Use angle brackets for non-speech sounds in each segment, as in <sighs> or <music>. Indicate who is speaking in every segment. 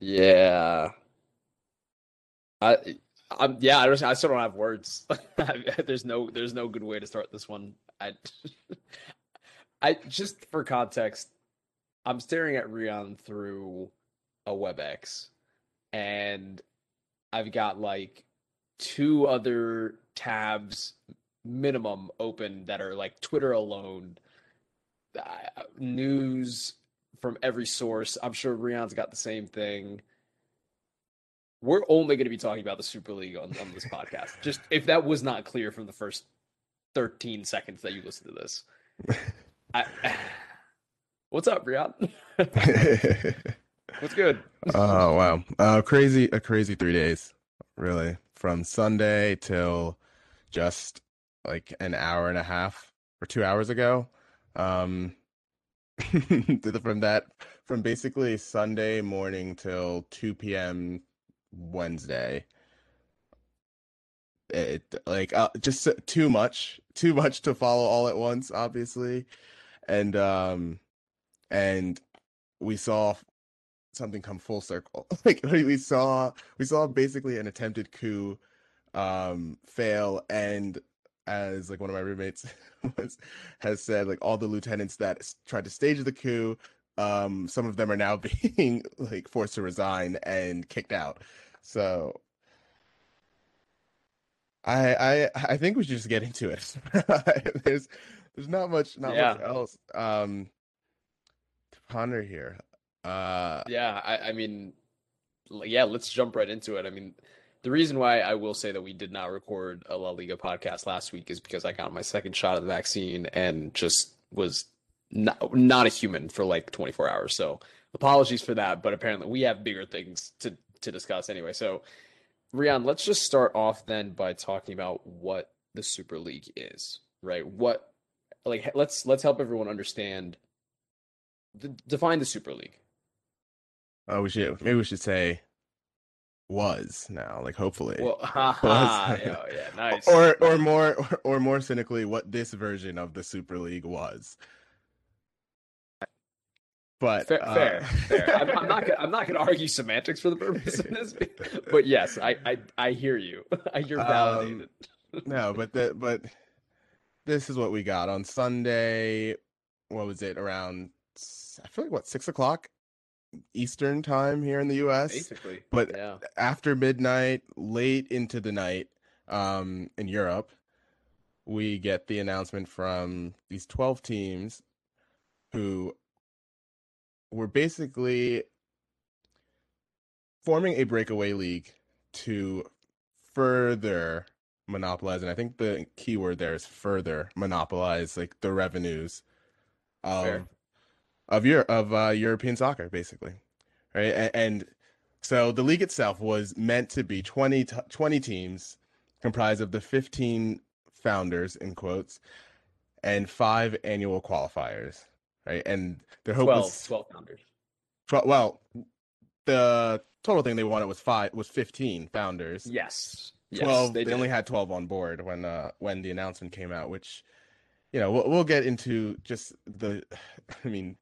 Speaker 1: Yeah. I, I'm, yeah, I, just, I still don't have words. <laughs> there's no, there's no good way to start this one. I, <laughs> I just for context, I'm staring at Rion through a WebEx, and I've got like two other tabs minimum open that are like Twitter alone, uh, news from every source. I'm sure Rion's got the same thing. We're only going to be talking about the Super League on, on this podcast. <laughs> Just if that was not clear from the first 13 seconds that you listened to this. <laughs> I, <sighs> what's up, Rion? <laughs> what's good?
Speaker 2: Oh wow, uh, crazy a crazy three days, really, from Sunday till just like an hour and a half or two hours ago. Um, <laughs> from that from basically Sunday morning till 2 p.m. Wednesday. It like uh, just too much, too much to follow all at once, obviously, and um, and we saw something come full circle. <laughs> like we saw, we saw basically an attempted coup um fail and as like one of my roommates <laughs> was, has said, like all the lieutenants that tried to stage the coup, um, some of them are now <laughs> being like forced to resign and kicked out. So I I I think we should just get into it. <laughs> there's there's not much not yeah. much else um to ponder here. Uh
Speaker 1: yeah, I, I mean yeah, let's jump right into it. I mean the reason why I will say that we did not record a La Liga podcast last week is because I got my second shot of the vaccine and just was not, not a human for like 24 hours. So apologies for that, but apparently we have bigger things to to discuss anyway. So Rion, let's just start off then by talking about what the Super League is, right? What like let's let's help everyone understand the, define the Super League.
Speaker 2: Oh, we should maybe we should say was now like hopefully
Speaker 1: well <laughs> haha, <laughs> oh, yeah nice
Speaker 2: or or more or, or more cynically what this version of the super league was but
Speaker 1: fair, uh, fair, fair. I'm, I'm, not gonna, <laughs> I'm not going to argue semantics for the purpose of this, but yes, I I, I hear you. You're validated.
Speaker 2: Um, no, but the but this is what we got on Sunday. What was it around? I feel like what six o'clock Eastern time here in the US.
Speaker 1: Basically.
Speaker 2: But
Speaker 1: yeah.
Speaker 2: after midnight, late into the night, um, in Europe, we get the announcement from these 12 teams who were basically forming a breakaway league to further monopolize and i think the key word there is further monopolize like the revenues of Fair of your of uh, European soccer, basically, right? And, and, so the league itself was meant to be 20, 20 teams comprised of the 15 founders in quotes and five annual qualifiers, right? And their hope
Speaker 1: 12,
Speaker 2: was
Speaker 1: 12 founders.
Speaker 2: 12, well, the total thing they wanted was five was 15 founders.
Speaker 1: Yes.
Speaker 2: 12
Speaker 1: yes,
Speaker 2: they, they only had 12 on board when uh when the announcement came out which you know we'll, we'll get into just the <sighs> i mean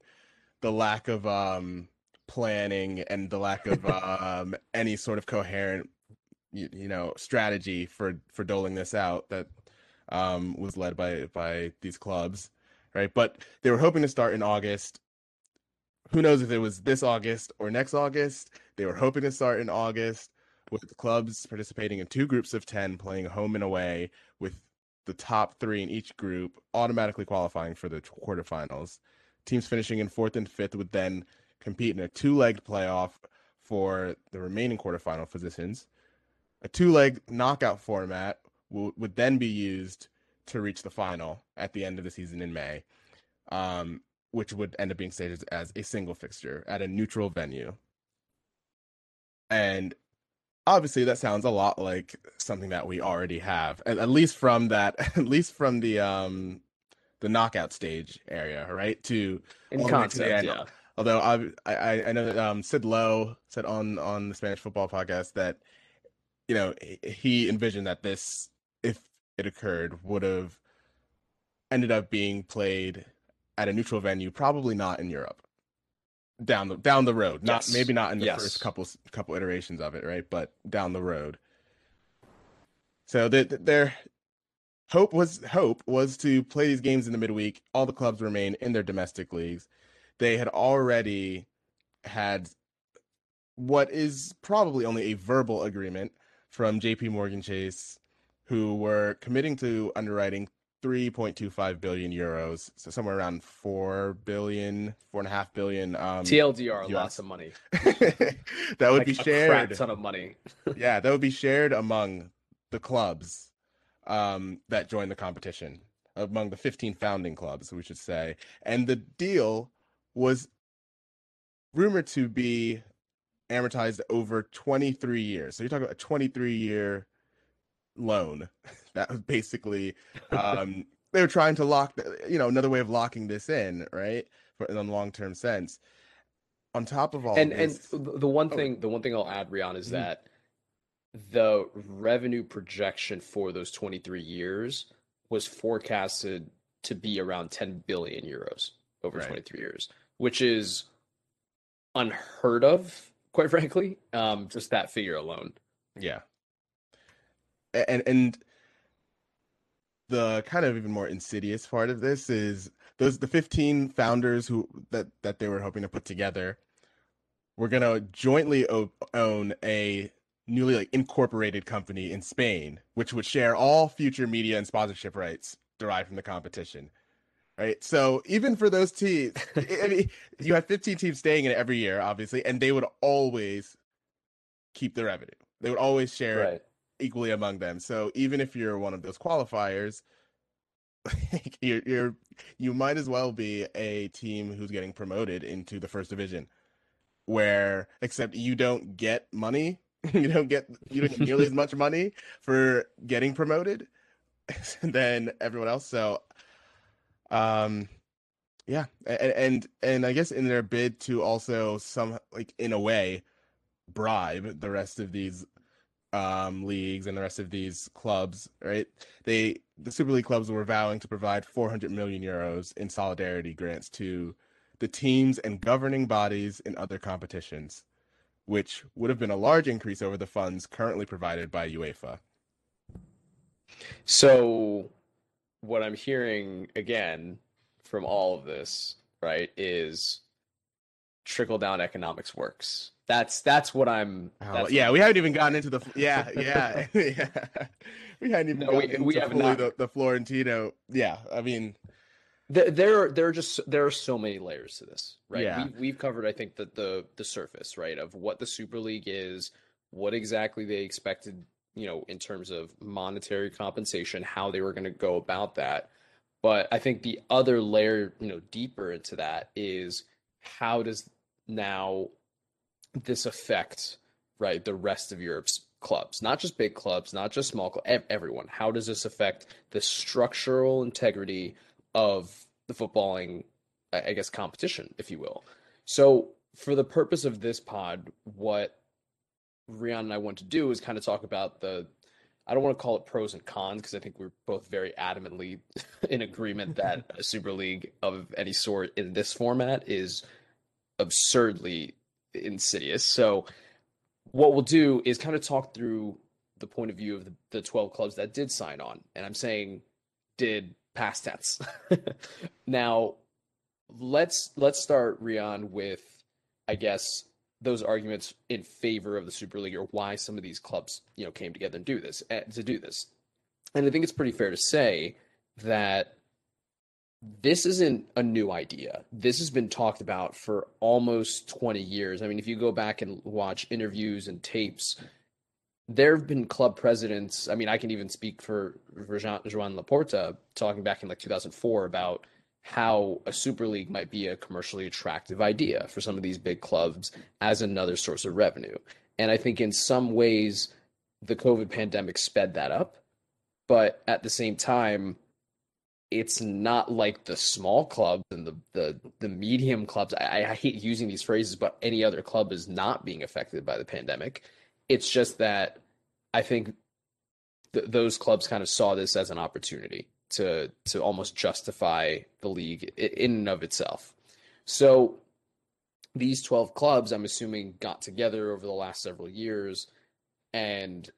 Speaker 2: the lack of um planning and the lack of <laughs> um any sort of coherent you, you know strategy for for doling this out that um was led by by these clubs right? But they were hoping to start in august. Who knows if it was this august or next august? They were hoping to start in august with clubs participating in two groups of 10 playing home and away with the top three in each group automatically qualifying for the quarterfinals Teams finishing in fourth and fifth would then compete in a two-legged playoff for the remaining quarterfinal positions. A two-leg knockout format w- would then be used to reach the final at the end of the season in May, um, which would end up being staged as a single fixture at a neutral venue. And obviously, that sounds a lot like something that we already have, at, at least from that, <laughs> at least from the um, the knockout stage area, right? To
Speaker 1: in concept,
Speaker 2: yeah. Although I, I I know that um, Sid Lowe said on on the Spanish Football Podcast that you know he envisioned that this, if it occurred, would have ended up being played at a neutral venue, probably not in Europe. Down the down the road, not
Speaker 1: Yes.
Speaker 2: maybe not in the
Speaker 1: Yes.
Speaker 2: first couple couple iterations of it, right? But down the road. So the, the- their hope was hope was to play these games in the midweek. All the clubs remain in their domestic leagues. They had already had what is probably only a verbal agreement from JP Morgan Chase, who were committing to underwriting 3.25 billion euros, so somewhere around 4 billion, four and a half billion. Um,
Speaker 1: TLDR,
Speaker 2: US.
Speaker 1: lots of money. <laughs>
Speaker 2: that would
Speaker 1: Like
Speaker 2: be
Speaker 1: a
Speaker 2: shared.
Speaker 1: ton of money. <laughs>
Speaker 2: yeah, that would be shared among the clubs um, that joined the competition, among the 15 founding clubs, we should say. And the deal was rumored to be amortized over 23 years. So you're talking about a 23 year loan. <laughs> That was basically um, <laughs> they were trying to lock, you know, another way of locking this in, right, for in a long term sense. On top of all
Speaker 1: and
Speaker 2: this,
Speaker 1: and the one
Speaker 2: Oh.
Speaker 1: thing the one thing I'll add, Rian, is
Speaker 2: Mhm.
Speaker 1: that the revenue projection for those 23 years was forecasted to be around 10 billion euros over
Speaker 2: Right.
Speaker 1: 23 years, which is unheard of, quite frankly. Um, just that figure alone.
Speaker 2: Yeah. And and the kind of even more insidious part of this is those the 15 founders who that that they were hoping to put together were going to jointly o- own a newly like incorporated company in Spain which would share all future media and sponsorship rights derived from the competition. Right? So even for those teams I mean <laughs> you have 15 teams staying in it every year obviously and they would always keep the revenue. They would always share it
Speaker 1: Right.
Speaker 2: equally among them. So even if you're one of those qualifiers, <laughs> you're you're you might as well be a team who's getting promoted into the first division, where except you don't get money, <laughs> you don't get you don't get nearly as much money for getting promoted <laughs> than everyone else. So, um, yeah, and and and I guess in their bid to also some like in a way bribe the rest of these um leagues and the rest of these clubs right they the super league clubs were vowing to provide 400 million euros in solidarity grants to the teams and governing bodies in other competitions which would have been a large increase over the funds currently provided by uefa
Speaker 1: So, what I'm hearing again from all of this, right, is trickle down economics works. That's that's what I'm.
Speaker 2: Oh,
Speaker 1: that's
Speaker 2: yeah
Speaker 1: what-
Speaker 2: we haven't even gotten into the yeah <laughs> yeah <laughs> yeah we hadn't even
Speaker 1: No,
Speaker 2: gotten
Speaker 1: we
Speaker 2: into
Speaker 1: have
Speaker 2: fully
Speaker 1: not.
Speaker 2: the, the florentino yeah i mean
Speaker 1: There, there, there are just there are so many layers to this, right?
Speaker 2: Yeah.
Speaker 1: We've we've covered, I think, the the the surface, right, of what the Super League is, what exactly they expected, you know, in terms of monetary compensation, how they were going to go about that. But I think the other layer, you know, deeper into that is how does now this affect, right, the rest of Europe's clubs, not just big clubs, not just small clubs, everyone. How does this affect the structural integrity of the footballing, I guess, competition, if you will. So, for the purpose of this pod, what Rian and I want to do is kind of talk about the, I don't want to call it pros and cons because I think we're both very adamantly <laughs> in agreement that a <laughs> Super League of any sort in this format is absurdly insidious. So, what we'll do is kind of talk through the point of view of the, the 12 clubs that did sign on. And I'm saying did past tense. <laughs> now, let's let's start Rian with I guess those arguments in favor of the Super League or why some of these clubs, you know, came together and do this eh, to do this. And I think it's pretty fair to say that this isn't a new idea. This has been talked about for almost 20 years. I mean, if you go back and watch interviews and tapes, there have been club presidents. I mean, I can even speak for, for Jean, Joan Laporta talking back in like 2004 about how a super league might be a commercially attractive idea for some of these big clubs as another source of revenue. And I think in some ways, the COVID pandemic sped that up. But at the same time, it's not like the small clubs and the the, the medium clubs. I, I hate using these phrases, but any other club is not being affected by the pandemic. It's just that I think th- those clubs kind of saw this as an opportunity, to to almost justify the league in and of itself. So these 12 clubs I'm assuming got together over the last several years and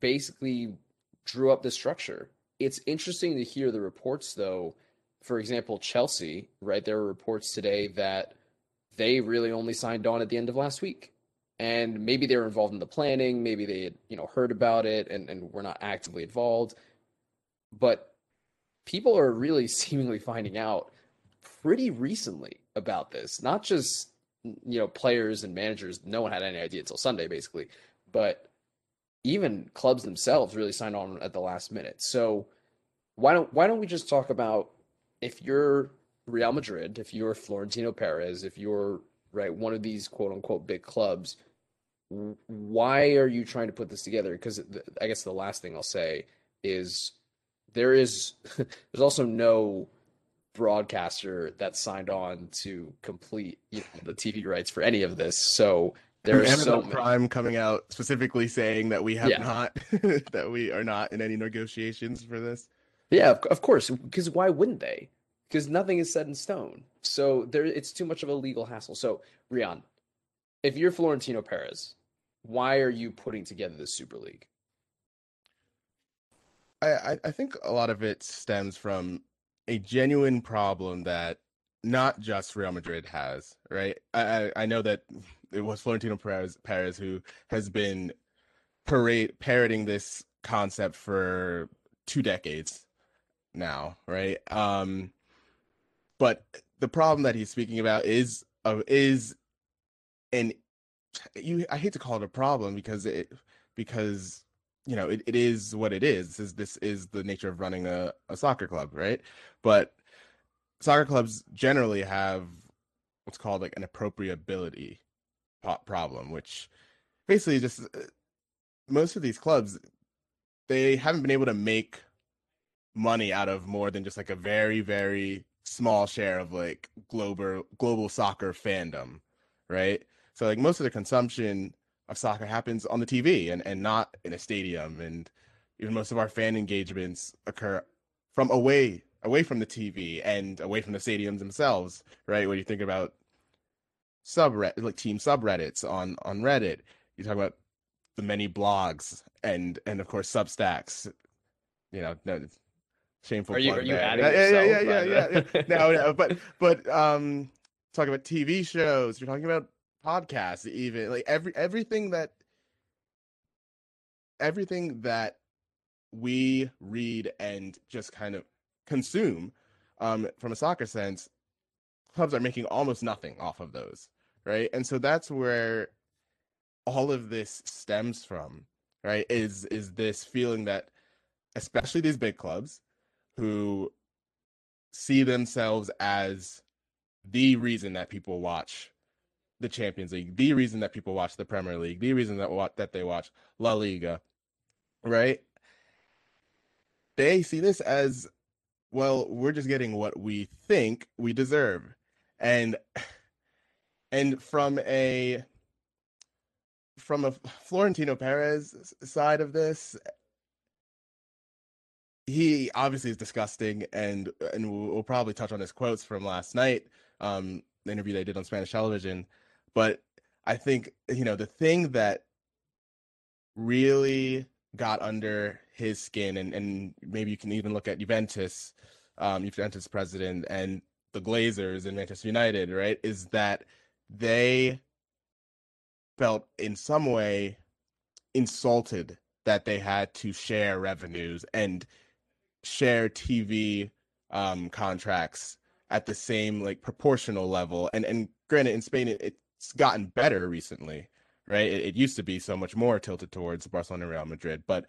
Speaker 1: basically drew up the structure. It's interesting to hear the reports though. For example, Chelsea, right? There were reports today that they really only signed on at the end of last week. And maybe they were involved in the planning, maybe they had, you know, heard about it and, and were not actively involved. But people are really <laughs> seemingly finding out pretty recently about this. Not just you know players and managers. No one had any idea until Sunday, basically. But even clubs themselves really signed on at the last minute. So why don't why don't we just talk about if you're Real Madrid, if you're Florentino Perez, if you're right one of these quote unquote big clubs, why are you trying to put this together? Because I guess the last thing I'll say is there is <laughs> there's also no broadcaster that signed on to complete you know, the TV rights for any of this. So there's
Speaker 2: Amazon
Speaker 1: so
Speaker 2: Prime coming out specifically saying that we have yeah. not <laughs> that we are not in any negotiations for this.
Speaker 1: Yeah, of, of course. Because why wouldn't they? Because nothing is set in stone. So there, it's too much of a legal hassle. So Rian, if you're Florentino Perez, why are you putting together this Super League?
Speaker 2: I, I think a lot of it stems from a genuine problem that not just Real Madrid has, right? I I know that it was Florentino Perez, Perez who has been parade parroting this concept for two decades now, right? Um, but the problem that he's speaking about is uh, is an you I hate to call it a problem because it because you know it, it is what it is. This is this is the nature of running a, a soccer club, right? But soccer clubs generally have what's called like an appropriability problem, which basically just uh, most of these clubs they haven't been able to make money out of more than just like a very very small share of like global global soccer fandom, right? So like most of the consumption of soccer happens on the TV and and not in a stadium and even most of our fan engagements occur from away away from the TV and away from the stadiums themselves, right? When you think about subreddit like team subreddits on on Reddit, you talk about the many blogs and and of course Substacks. You know, no, shameful.
Speaker 1: Are you are you adding
Speaker 2: yeah,
Speaker 1: yourself?
Speaker 2: Yeah, yeah, yeah, yeah, <laughs> yeah. no, no, but but um, talking about TV shows. You're talking about podcasts, even like every everything that everything that we read and just kind of consume um, from a soccer sense, clubs are making almost nothing off of those, right? And so that's where all of this stems from, right? Is is this feeling that especially these big clubs who see themselves as the reason that people watch the Champions League, the reason that people watch the Premier League, the reason that that they watch La Liga, right? They see this as well, we're just getting what we think we deserve. And and from a from a Florentino Perez side of this, he obviously is disgusting and and we'll, probably touch on his quotes from last night um the interview they did on Spanish television but I think you know the thing that really got under his skin, and and maybe you can even look at Juventus, um, Juventus president and the Glazers and Manchester United, right? Is that they felt in some way insulted that they had to share revenues and share TV um, contracts at the same like proportional level. And and granted, in Spain, it, it's gotten better recently, right? It, it used to be so much more tilted towards Barcelona and Real Madrid, but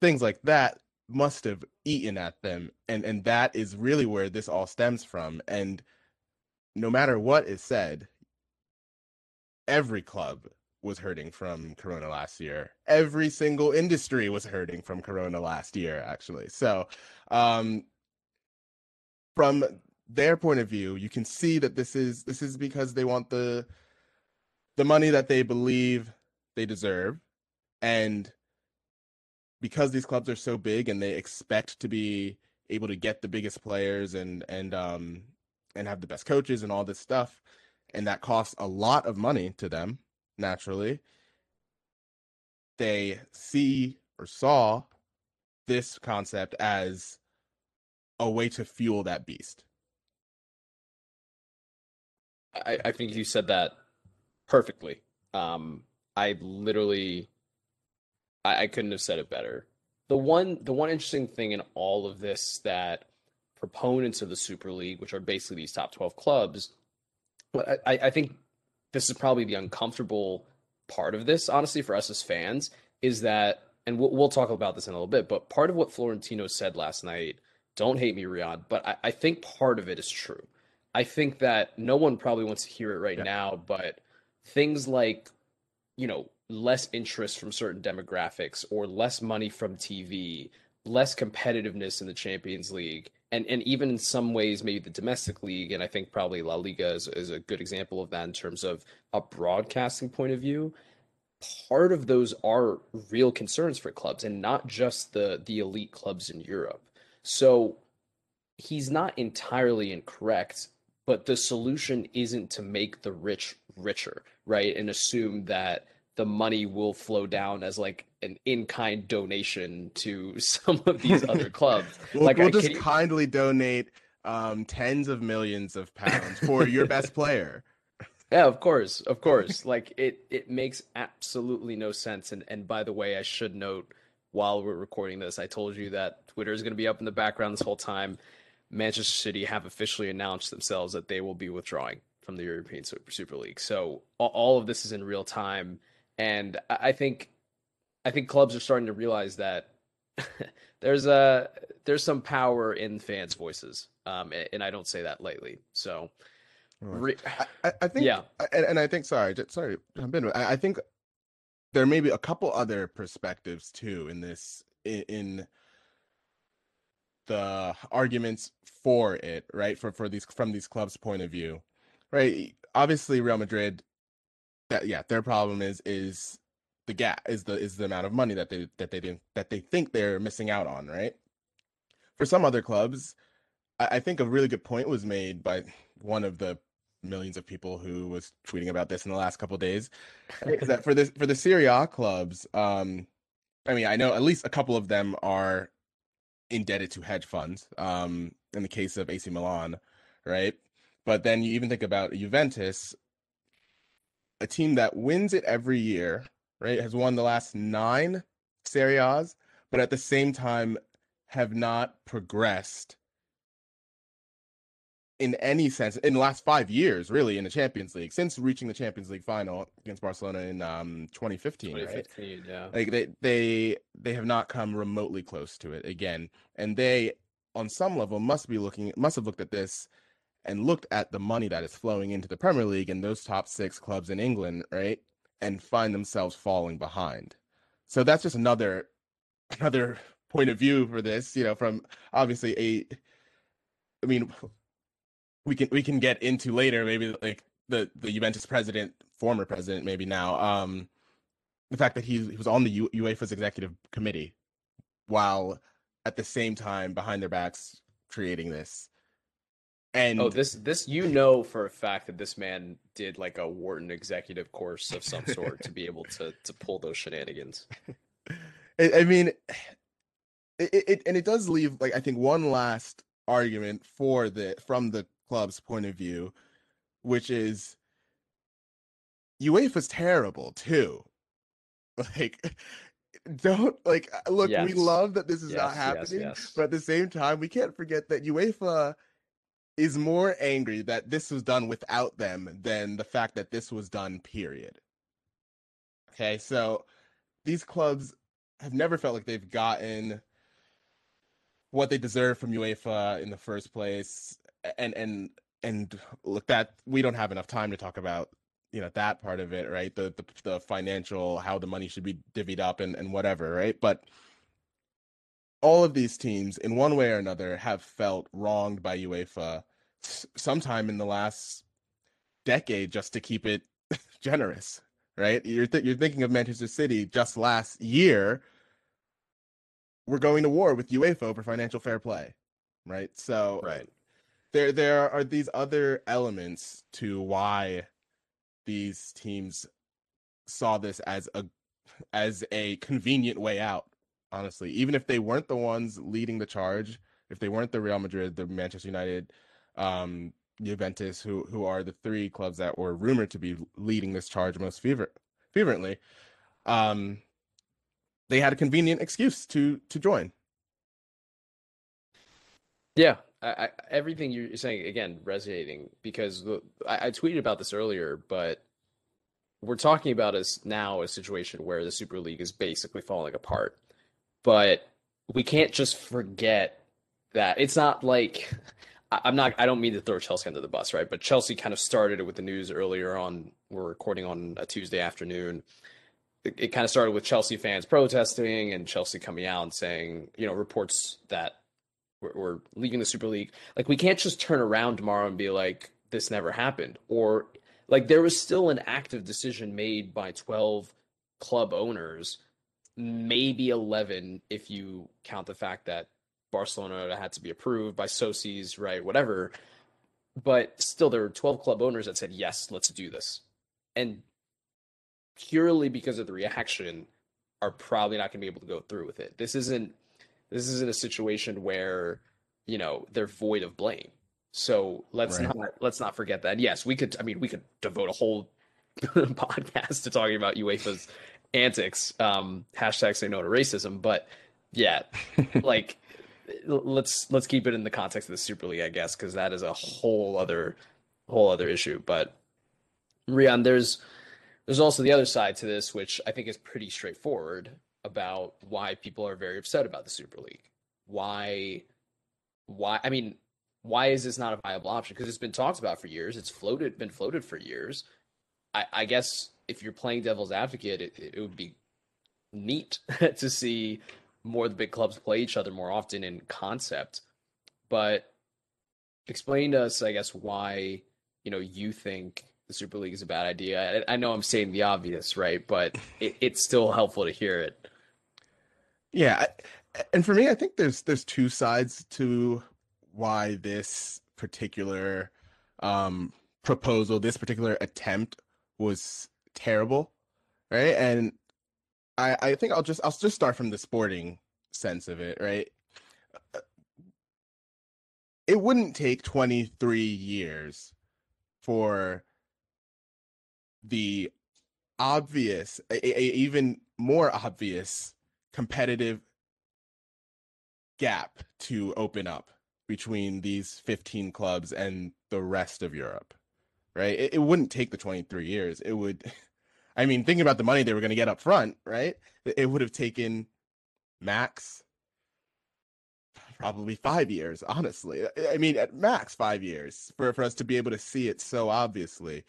Speaker 2: things like that must have eaten at them and and that is really where this all stems from and no matter what is said every club was hurting from corona last year every single industry was hurting from corona last year actually so um from their point of view, you can see that this is this is because they want the the money that they believe they deserve. And because these clubs are so big and they expect to be able to get the biggest players and and um and have the best coaches and all this stuff and that costs a lot of money to them naturally they see or saw this concept as a way to fuel that beast
Speaker 1: I, I think you said that perfectly. Um, I literally, I, I couldn't have said it better. The one, the one interesting thing in all of this that proponents of the Super League, which are basically these top twelve clubs, I, I think this is probably the uncomfortable part of this, honestly, for us as fans, is that, and we'll, we'll talk about this in a little bit, but part of what Florentino said last night, don't hate me, Riyadh, but I, I think part of it is true. I think that no one probably wants to hear it right yeah. now, but things like, you know, less interest from certain demographics or less money from TV, less competitiveness in the Champions League, and and even in some ways maybe the domestic league, and I think probably La Liga is, is a good example of that in terms of a broadcasting point of view. Part of those are real concerns for clubs, and not just the the elite clubs in Europe. So he's not entirely incorrect but the solution isn't to make the rich richer, right? And assume that the money will flow down as like an in-kind donation to <laughs> some of these <laughs> other clubs.
Speaker 2: we'll,
Speaker 1: like
Speaker 2: we'll just you... kindly donate um, tens of millions of pounds for your <laughs> best player.
Speaker 1: Yeah, of course, of course. like it, it makes absolutely no sense. And and by the way, I should note while we're recording this, I told you that Twitter is going to be up in the background this whole time. Manchester City have officially announced themselves that they will be withdrawing from the European Super League. So all of this is in real time, and I think I think clubs are starting to realize that <laughs> there's a there's some power in fans' voices, um, and I don't say that lightly. So,
Speaker 2: re- I, I, think yeah, and, and I think sorry, sorry, jump in. I, I think there may be a couple other perspectives too in this in, in the arguments for it, right? For for these from these clubs' point of view, right? Obviously, Real Madrid, that yeah, their problem is is the gap is the is the amount of money that they that they didn't that they think they're missing out on, right? For some other clubs, I, I think a really good point was made by one of the millions of people who was tweeting about this in the last couple days. is that for this for the Serie A clubs, um, I mean, I know at least a couple of them are indebted to hedge funds. Um, in the case of AC Milan, right? But then you even think about Juventus, a team that wins it every year, right? Has won the last nine Serie A's, but at the same time have not progressed in any sense in the last five years, really, in the Champions League since reaching the Champions League final against Barcelona in um 2015. 2015, right? yeah. Like they they they have not come remotely close to it again, and they, on some level, must be looking must have looked at this and looked at the money that is flowing into the Premier League and those top six clubs in England, right, and find themselves falling behind. So that's just another another point of view for this, you know, from obviously a I mean, we can we can get into later maybe like the the Juventus president, former president maybe now, um the fact that he, he was on the U- UEFA's executive committee while at the same time behind their backs creating this.
Speaker 1: And oh, this this you know for a fact that this man did like a Wharton executive course of some sort to be <laughs> able to to pull those shenanigans.
Speaker 2: I, I mean, it, it and it does leave like I think one last argument for the from the club's point of view, which is UEFA's terrible too. <laughs> Like, don't like uh, look. Yes. We love that this is yes, not happening, yes, but at the same time, we can't forget that UEFA is more angry that this was done without them than the fact that this was done. Period. Okay, so these clubs have never felt like they've gotten what they deserve from UEFA in the first place and and and look that we don't have enough time to talk about you know that part of it right the the, the financial how the money should be divvied up and, and whatever right but all of these teams in one way or another have felt wronged by uefa sometime in the last decade just to keep it <laughs> generous right you're th- you're thinking of manchester city just last year we're going to war with UEFA over financial fair play, right? So
Speaker 1: Right.
Speaker 2: There there are these other elements to why these teams saw this as a as a convenient way out honestly. Even if they weren't the ones leading the charge if they weren't the Real Madrid the Manchester United um Juventus who who are the three clubs that were rumored to be leading this charge most fever fervently um they had a convenient excuse to to join.
Speaker 1: Yeah, I, everything you're saying again resonating because the, I, I tweeted about this earlier, but we're talking about as now a situation where the Super League is basically falling apart. But we can't just forget that it's not like I'm not. I don't mean to throw Chelsea under the bus, right? But Chelsea kind of started it with the news earlier on. We're recording on a Tuesday afternoon. It, it kind of started with Chelsea fans protesting and Chelsea coming out and saying, you know, reports that we're, we're leaving the Super League. Like we can't just turn around tomorrow and be like, this never happened, or like there was still an active decision made by 12 club owners, maybe 11 if you count the fact that Barcelona had to be approved by socios right? Whatever. But still, there were 12 club owners that said, yes, let's do this. And purely because of the reaction, are probably not going to be able to go through with it. This isn't this isn't a situation where you know they're void of blame. So let's
Speaker 2: Right.
Speaker 1: not let's not forget that. Yes, we could. I mean, we could devote a whole <laughs> podcast to talking about UEFA's antics. Um, hashtag say no to racism. But yeah, <laughs> like let's let's keep it in the context of the Super League, I guess, because that is a whole other whole other issue. But Rian, there's there's also the other side to this, which I think is pretty straightforward about why people are very upset about the Super League. Why why I mean, why is this not a viable option? Because it's been talked about for years. It's floated been floated for years. I, I guess if you're playing devil's advocate, it, it would be neat <laughs> to see more of the big clubs play each other more often in concept. But explain to us, I guess, why you know you think the Super League is a bad idea. I, I know I'm saying the obvious, right? But it, it's still helpful to hear it.
Speaker 2: Yeah, and for me, I think there's there's two sides to why this particular um proposal, this particular attempt was terrible, right? And I I think I'll just I'll just start from the sporting sense of it, right? It wouldn't take 23 years for the obvious, a, a- even more obvious competitive gap to open up between these 15 clubs and the rest of Europe, right? It, it wouldn't take the 23 years. It would, <laughs> I mean, thinking about the money they were going to get up front, right? It would have taken max probably five years, honestly. I- I mean, at max five years for, for us to be able to see it so obviously.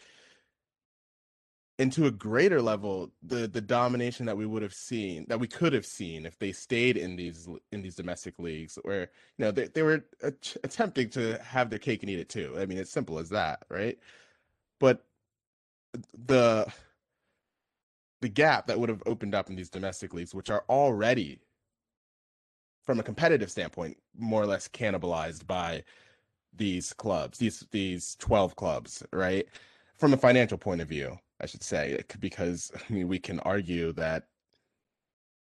Speaker 2: And to a greater level, the the domination that we would have seen, that we could have seen if they stayed in these in these domestic leagues, where you know they they were att- attempting to have their cake and eat it too. I mean, it's simple as that, right? But the the gap that would have opened up in these domestic leagues, which are already from a competitive standpoint, more or less cannibalized by these clubs, these these 12 clubs, right? From a financial point of view, I should say, it because I mean we can argue that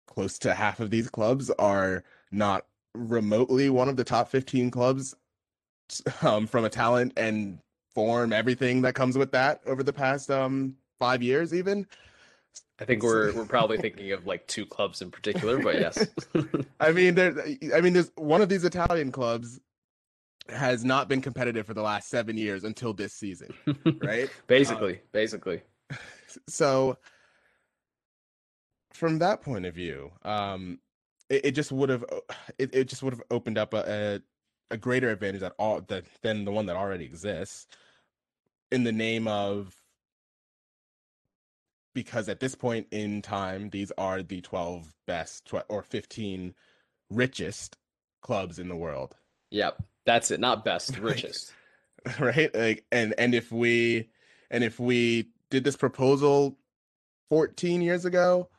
Speaker 2: close to half of these clubs are not remotely one of the top 15 clubs um, from a talent and form, everything that comes with that over the past um five years, even.
Speaker 1: I think we're we're probably <laughs> thinking of like two clubs in particular, but yes. <laughs>
Speaker 2: I mean, there. I mean, there's one of these Italian clubs has not been competitive for the last seven years until this season, <laughs> right?
Speaker 1: basically, basically. <laughs>
Speaker 2: So, from that point of view, um, it, it just would have <sighs> it, it just would have opened up a, a a greater advantage that all that than the one that already exists in the name of because at this point in time these are the 12 best tw- or 15 richest clubs in the world
Speaker 1: Yep. That's it. Not best, <laughs> richest. <laughs>
Speaker 2: right like and and if we and if we did this proposal 14 years ago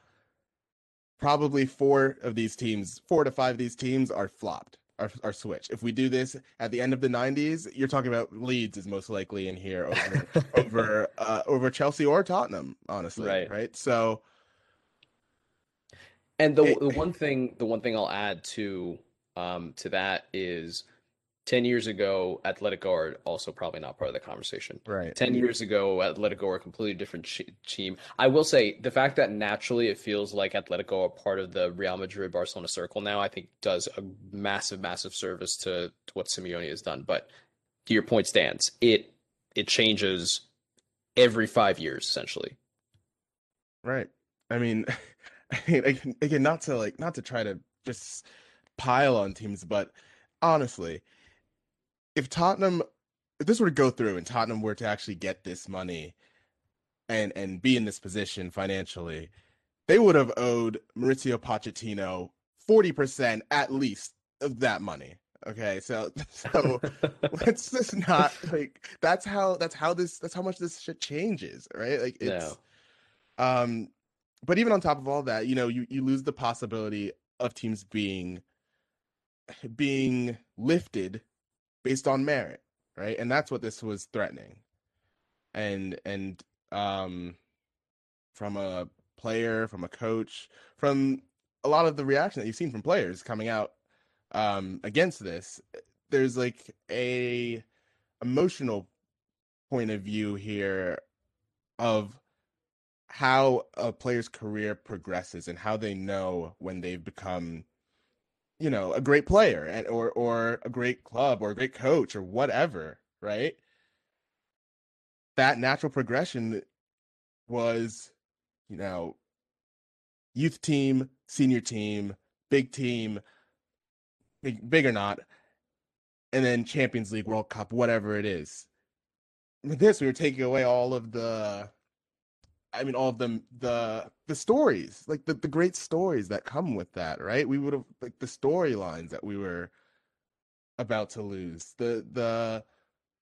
Speaker 2: probably four of these teams, four to five of these teams are flopped, are, are switched. If we do this at the end of the 90s, you're talking about Leeds is most likely in here over over <laughs> uh, over Chelsea or Tottenham, honestly.
Speaker 1: Right.
Speaker 2: Right. So
Speaker 1: And the
Speaker 2: It-
Speaker 1: the one thing the one thing I'll add to um to that is 10 years ago Atletico are also probably not part of the conversation.
Speaker 2: right.
Speaker 1: 10 years ago, Atletico are a completely different ch- team. I will say the fact that naturally it feels like Atletico are part of the Real Madrid Barcelona circle now, I think does a massive, massive service to, to what Simeone has done. But to your point stands, it it changes every five years essentially.
Speaker 2: Right. <laughs> I mean, again, again, not to like, not to try to just pile on teams, but honestly, if Tottenham, if this were to go through and Tottenham were to actually get this money and and be in this position financially, they would have owed Maurizio Pochettino 40% at least of that money. Okay, so <laughs> so <laughs> let's just not like that's how that's how this that's how much this shit changes, right? Like it's
Speaker 1: No.
Speaker 2: um but even on top of all that, you know, you you lose the possibility of teams being being lifted based on merit, right? And that's what this was threatening. And and um from a player, from a coach, from a lot of the reaction that you've seen from players coming out um against this, there's like a emotional point of view here of how a player's career progresses and how they know when they've become you know a great player and or or a great club or a great coach or whatever right? That natural progression was you know youth team senior team big team big, big or not and then champions league world cup whatever it is. With this we were taking away all of the I mean, all of them, the the stories, like the, the great stories that come with that, right? We would have like the storylines that we were about to lose. The the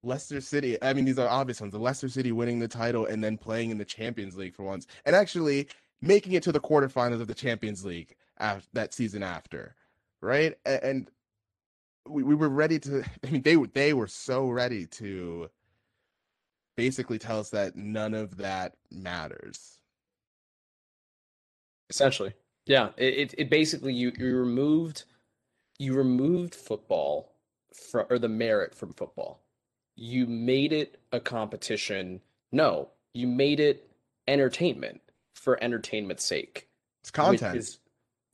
Speaker 2: Leicester City. I mean, these are obvious ones. The Leicester City winning the title and then playing in the Champions League for once, and actually making it to the quarterfinals of the Champions League after that season after, right? And, we, we were ready to. <laughs> I mean, they were they were so ready to basically tell us that none of that matters.
Speaker 1: Essentially, yeah. It, it it basically you you removed you removed football from or the merit from football. You made it a competition. No, you made it entertainment for entertainment's sake.
Speaker 2: It's content.
Speaker 1: is-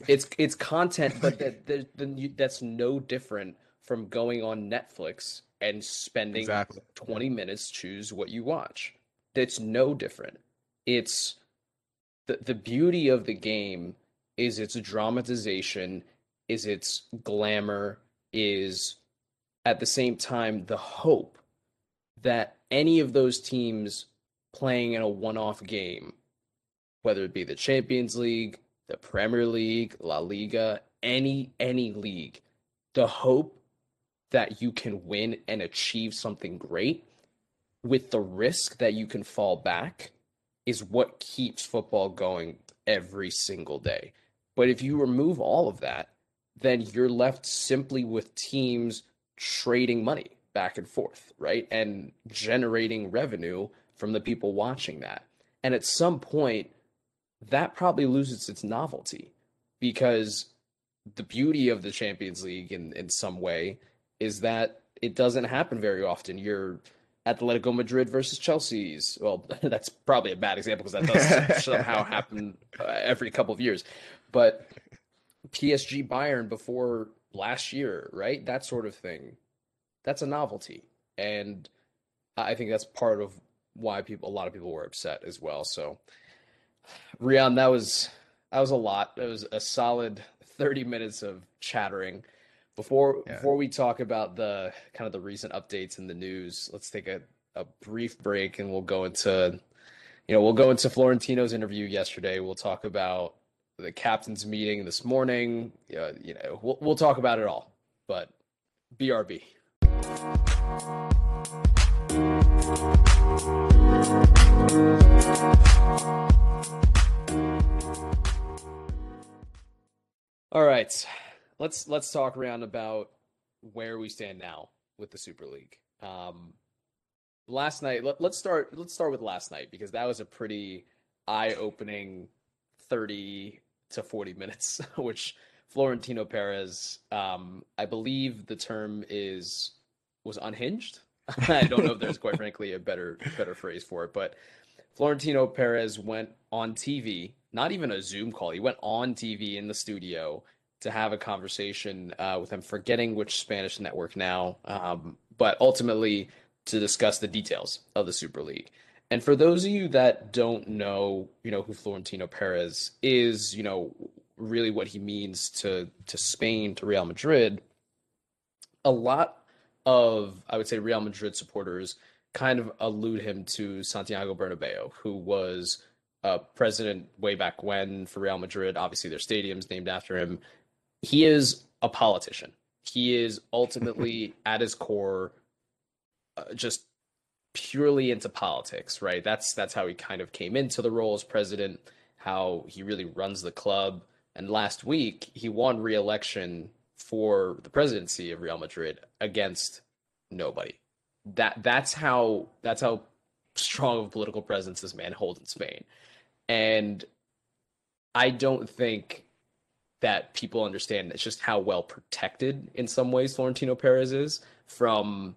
Speaker 1: it's it's content, but <laughs> that that- that's no different from going on Netflix and spending
Speaker 2: Exactly.
Speaker 1: 20 minutes choose what you watch. That's no different. It's the the beauty of the game is its dramatization, is its glamour, is at the same time the hope that any of those teams playing in a one-off game, whether it be the Champions League, the Premier League, La Liga, any any league, the hope that you can win and achieve something great with the risk that you can fall back is what keeps football going every single day. But if you remove all of that, then you're left simply with teams trading money back and forth, right? And generating revenue from the people watching that. And at some point, that probably loses its novelty because the beauty of the Champions League in, in some way is that it doesn't happen very often. You're Atletico Madrid versus Chelsea's. Well, <laughs> that's probably a bad example because that does <laughs> somehow happen uh, every couple of years. But PSG Bayern before last year, right? That sort of thing. That's a novelty. And I think that's part of why people a lot of people were upset as well. So Rian, that was that was a lot. It was a solid 30 minutes of chattering. Before
Speaker 2: Yeah.
Speaker 1: before we talk about the kind of the recent updates in the news, let's take a, a brief break and we'll go into you know, we'll go into Florentino's interview yesterday. We'll talk about the captain's meeting this morning. Uh, you know, we'll we'll talk about it all. But BRB. All right, let's let's talk around about where we stand now with the Super League. Um, last night, let, let's start. Let's start with last night because that was a pretty eye-opening thirty to forty minutes, <laughs> which Florentino Perez, um, I believe the term is was unhinged. <laughs> I don't know if there's quite frankly a better better phrase for it, but Florentino Perez went on TV, not even a Zoom call. He went on TV in the studio to have a conversation uh, with him, forgetting which Spanish network now, um, but ultimately to discuss the details of the Super League. And for those of you that don't know, you know who Florentino Perez is, you know really what he means to to Spain, to Real Madrid. A lot of I would say Real Madrid supporters kind of allude him to Santiago Bernabeu, who was a president way back when for Real Madrid. Obviously, their stadium's named after him. He is a politician. He is ultimately, <laughs> at his core, uh, just purely into politics, right? That's that's how he kind of came into the role as president. How he really runs the club. And last week, he won re-election for the presidency of Real Madrid against nobody. That that's how that's how strong of a political presence this man holds in Spain. And I don't think that people understand it's just how well protected in some ways Florentino Perez is from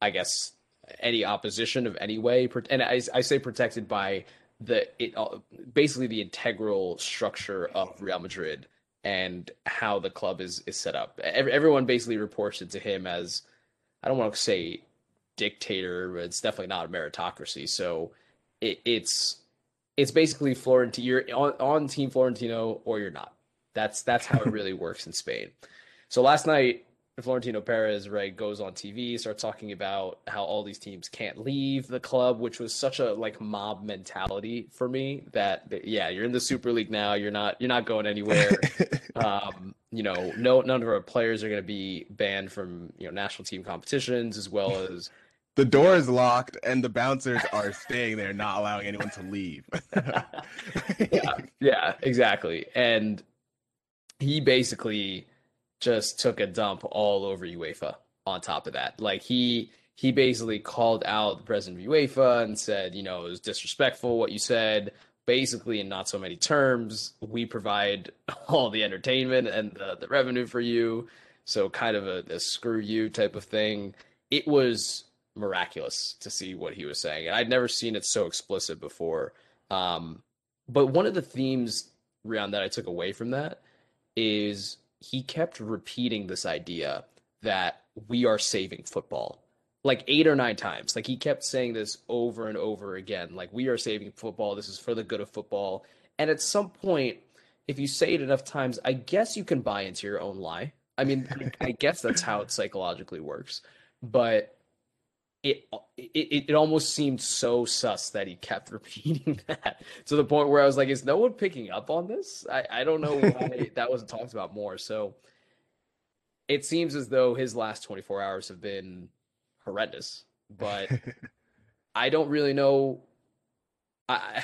Speaker 1: I guess any opposition of any way and I, I say protected by the it basically the integral structure of Real Madrid and how the club is is set up. Every, Everyone basically reports it to him as I don't want to say dictator, but it's definitely not a meritocracy. So it, it's it's basically Florentino. You're on, on Team Florentino or you're not. That's that's how it really works in Spain. So last night Florentino Perez, right, goes on TV, starts talking about how all these teams can't leave the club, which was such a like mob mentality for me that, yeah, you're in the Super League now, you're not you're not going anywhere. <laughs> um, you know, no none of our players are going to be banned from, you know, national team competitions as well as <laughs>
Speaker 2: the door is locked and the bouncers are staying there not allowing anyone to leave. <laughs>
Speaker 1: yeah, yeah, exactly. And he basically just took a dump all over UEFA on top of that. Like he he basically called out the president of UEFA and said, you know, it was disrespectful what you said. Basically, in not so many terms, we provide <laughs> all the entertainment and the, the revenue for you. So kind of a, a screw you type of thing. It was miraculous to see what he was saying. And I'd never seen it so explicit before. Um, but one of the themes around that I took away from that is he kept repeating this idea that we are saving football like eight or nine times. Like he kept saying this over and over again. Like we are saving football. This is for the good of football. And at some point, if you say it enough times, I guess you can buy into your own lie. I mean, I guess that's how it psychologically works. But it, it it almost seemed so sus that he kept <laughs> repeating that to the point where I was like, is no one picking up on this? I, I don't know why <laughs> that wasn't talked about more. So it seems as though his last 24 hours have been horrendous, but <laughs> I don't really know. I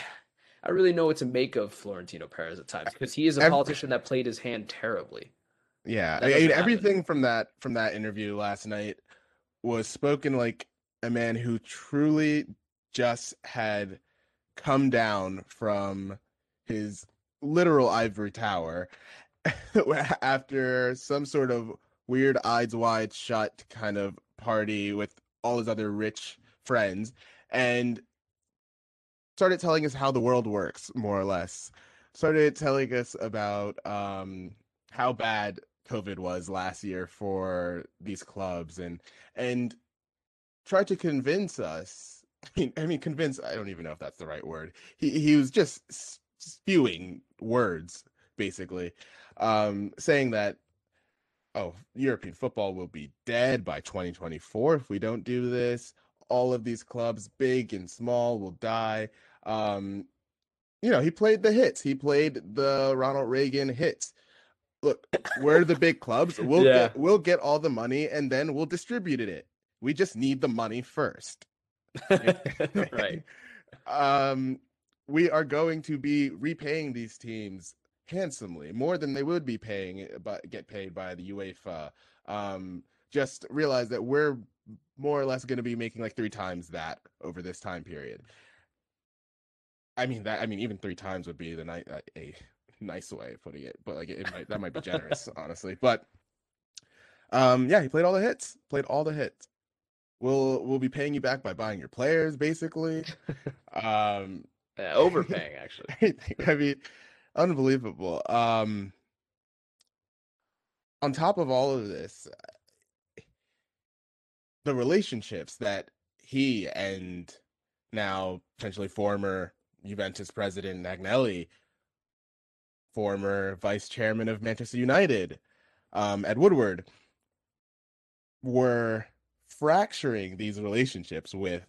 Speaker 1: I really know what to make of Florentino Perez at times because he is a politician that played his hand terribly.
Speaker 2: Yeah, I mean, everything from that from that interview last night was spoken like a man who truly just had come down from his literal ivory tower <laughs> after some sort of weird eyes wide shut kind of party with all his other rich friends and started telling us how the world works more or less. Started telling us about um, how bad covid was last year for these clubs and and tried to convince us. <laughs> I mean, I mean, convince. I don't even know if that's the right word. He he was just spewing words, basically, um, saying that oh, European football will be dead by 2024 if we don't do this. All of these clubs, big and small, will die. Um, you know, he played the hits. He played the Ronald Reagan hits. Look, we're the big clubs. We'll yeah. get we'll get all the money and then we'll distribute it. We just need the money first. <laughs>
Speaker 1: right. <laughs>
Speaker 2: um, we are going to be repaying these teams handsomely, more than they would be paying, but get paid by the UEFA. Um, just realize that we're more or less going to be making like three times that over this time period. I mean that. I mean even three times would be the night a nice way of putting it, but like it might that might be generous, honestly. But um, yeah, he played all the hits. Played all the hits. We'll we'll be paying you back by buying your players, basically. <laughs> um,
Speaker 1: yeah, <laughs> overpaying actually.
Speaker 2: I mean, unbelievable. Um, on top of all of this, the relationships that he and now potentially former Juventus president Agnelli, former vice chairman of Manchester United, um, Ed Woodward, were fracturing these relationships with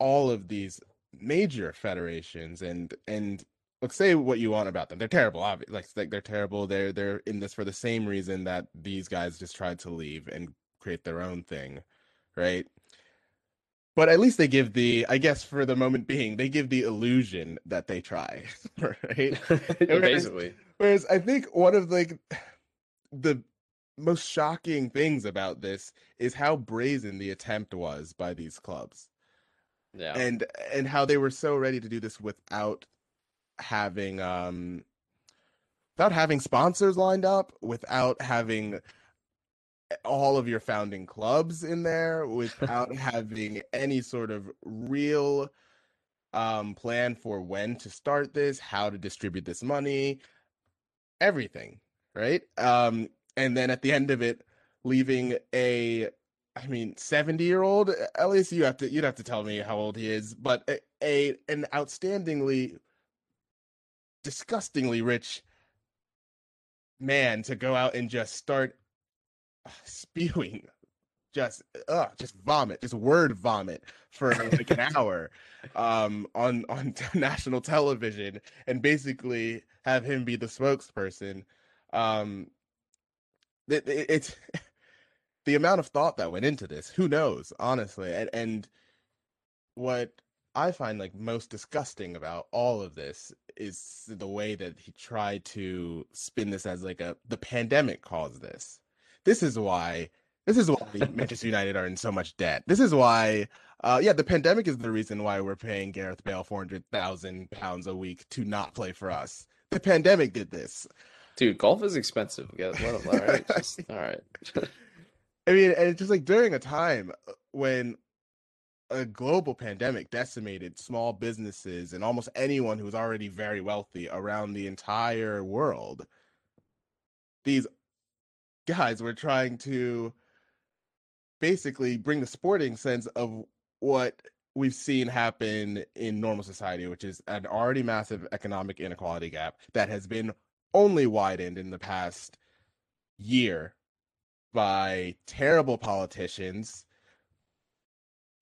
Speaker 2: all of these major federations and and look say what you want about them they're terrible obviously like, like they're terrible they're they're in this for the same reason that these guys just tried to leave and create their own thing right? But at least they give the i guess for the moment being they give the illusion that they try <laughs> right? <laughs>
Speaker 1: Basically.
Speaker 2: whereas i think one of like the most shocking things about this is how brazen the attempt was by these clubs.
Speaker 1: Yeah.
Speaker 2: And and how they were so ready to do this without having um without having sponsors lined up without having all of your founding clubs in there without <laughs> having any sort of real um plan for when to start this how to distribute this money everything right? Um and then at the end of it leaving a I mean, seventy year old At least You have to you'd have to tell me how old he is, but a, a an outstandingly, disgustingly rich man to go out and just start <laughs> spewing, just uh, just vomit, just word vomit for like an <laughs> hour, um, on on <laughs> national television, and basically have him be the spokesperson. Um, it, it, it's <laughs> the amount of thought that went into this, who knows, honestly. And and what I find like most disgusting about all of this is the way that he tried to spin this as like a the pandemic caused this. This is why this is why <laughs> Manchester United are in so much debt. This is why uh yeah, the pandemic is the reason why we're paying Gareth Bale four hundred thousand pounds a week to not play for us. The pandemic did this.
Speaker 1: Dude, golf is expensive. Yeah, all right. Just, <laughs> all right.
Speaker 2: I mean, and it's just like during a time uh, when a global pandemic decimated small businesses and almost anyone who's already very wealthy around the entire world. These guys were trying to basically bring the sporting sense of what we've seen happen in normal society, which is an already massive economic inequality gap that has been only widened in the past year by terrible politicians,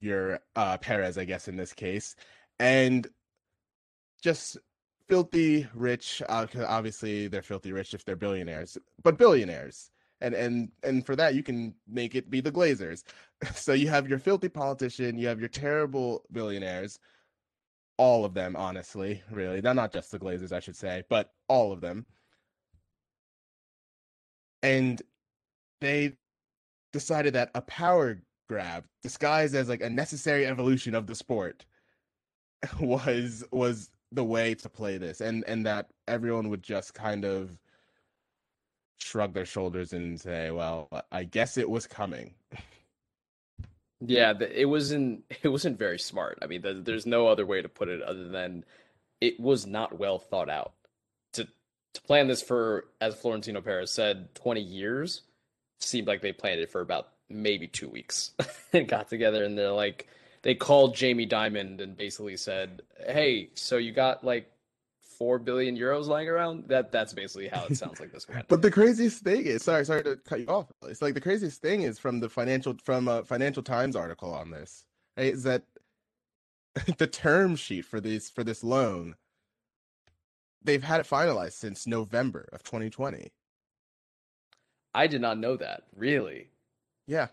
Speaker 2: your uh, Perez, I guess, in this case, and just filthy rich. Uh, obviously, they're filthy rich if they're billionaires, but billionaires. And and and for that, you can make it be the Glazers. <laughs> So you have your filthy politician, you have your terrible billionaires, all of them, honestly, really. Not not just the Glazers, I should say, but all of them. And they decided that a power grab disguised as like a necessary evolution of the sport <laughs> was was the way to play this and and that everyone would just kind of shrug their shoulders and say well i guess it was coming.
Speaker 1: Yeah it wasn't <laughs> it wasn't very smart. I mean there's no other way to put it other than it was not well thought out to plan this for as florentino perez said 20 years seemed like they planned it for about maybe two weeks <laughs> and got together and they're like they called Jamie Dimon and basically said, "Hey, so you got like four billion euros lying around?" That that's basically how it sounds like this <laughs>
Speaker 2: but the craziest thing is, sorry, sorry to cut you off. It's like the craziest thing is from the financial from a Financial Times article on this. Right, is that <laughs> the term sheet for this for this loan? They've had it finalized since November of 2020.
Speaker 1: I did not know that. Really?
Speaker 2: Yeah.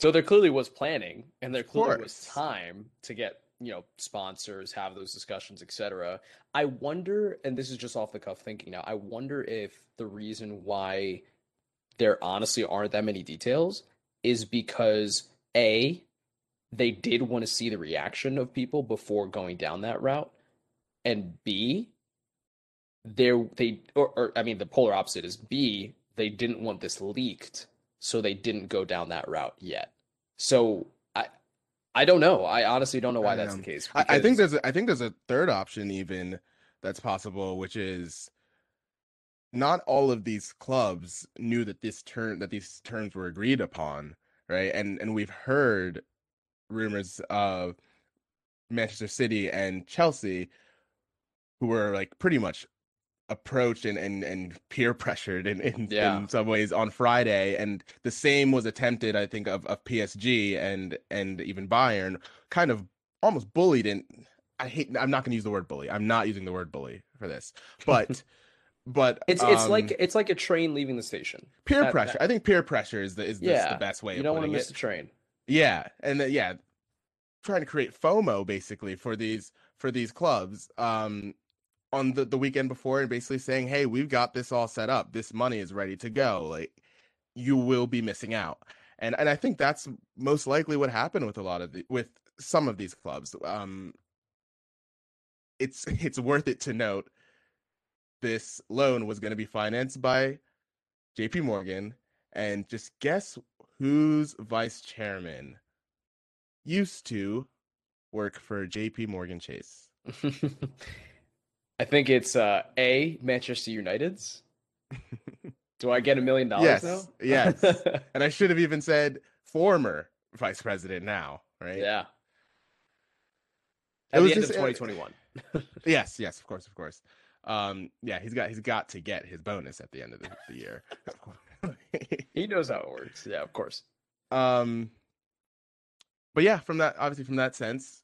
Speaker 1: So there clearly was planning, and there clearly was time to get you know sponsors have those discussions etc i wonder and this is just off the cuff thinking now i wonder if the reason why there honestly aren't that many details is because a they did want to see the reaction of people before going down that route and b there they or, or i mean the polar opposite is b they didn't want this leaked so they didn't go down that route yet. So i i don't know. I honestly don't know why that's the case
Speaker 2: I, I think there's a, I think there's a third option even that's possible, which is not all of these clubs knew that this term that these terms were agreed upon, right? And and we've heard rumors of Manchester City and Chelsea who were like pretty much approached and and, and peer <laughs> pressured in, in,
Speaker 1: Yeah.
Speaker 2: in some ways on Friday and the same was attempted I think of, of PSG and and even Bayern kind of almost bullied and I hate I'm not going to use the word bully. I'm not using the word bully for this. <laughs> But but
Speaker 1: it's it's like
Speaker 2: um,
Speaker 1: it's like a train leaving the station
Speaker 2: peer
Speaker 1: that-
Speaker 2: pressure.
Speaker 1: that-
Speaker 2: I think peer pressure is the is the,
Speaker 1: Yeah,
Speaker 2: the best way
Speaker 1: you don't want to miss
Speaker 2: it.
Speaker 1: the train
Speaker 2: Yeah, and then, yeah, trying to create FOMO basically for these for these clubs um on the the weekend before and basically saying, "Hey, we've got this all set up. This money is ready to go. Like you will be missing out." And and I think that's most likely what happened with a lot of the with some of these clubs. Um it's <laughs> it's worth it to note this loan was going to be financed by JP Morgan and just guess whose vice chairman used to work for JP Morgan Chase. <laughs> <laughs>
Speaker 1: i think it's uh a manchester united's <laughs> do i get a million dollars
Speaker 2: Yes,
Speaker 1: now
Speaker 2: yes. <laughs> And I should have even said former vice president now, right?
Speaker 1: yeah
Speaker 2: It
Speaker 1: at
Speaker 2: was
Speaker 1: the end
Speaker 2: just-
Speaker 1: of 2021 <laughs>
Speaker 2: Yes, yes, of course, of course. Um yeah, he's got he's got to get his bonus at the end of the, the year.
Speaker 1: he knows how it works yeah of course
Speaker 2: um but yeah from that obviously from that sense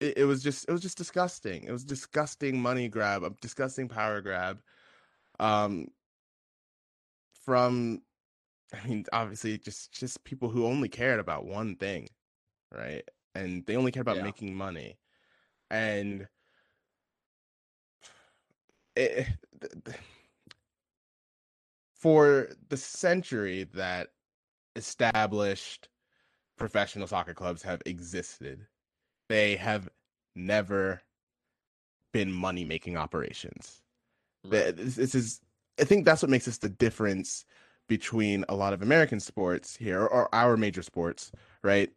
Speaker 2: it, it was just it was just disgusting. It was disgusting money grab a disgusting power grab um from <laughs> i mean obviously just just people who only cared about one thing right? And they only cared about
Speaker 1: Yeah.
Speaker 2: making money. And <sighs> it, <sighs> for the century that established professional soccer clubs have existed, they have never been money making operations. The- This, this is, I think that's what makes this the difference between a lot of American sports here or our major sports, right?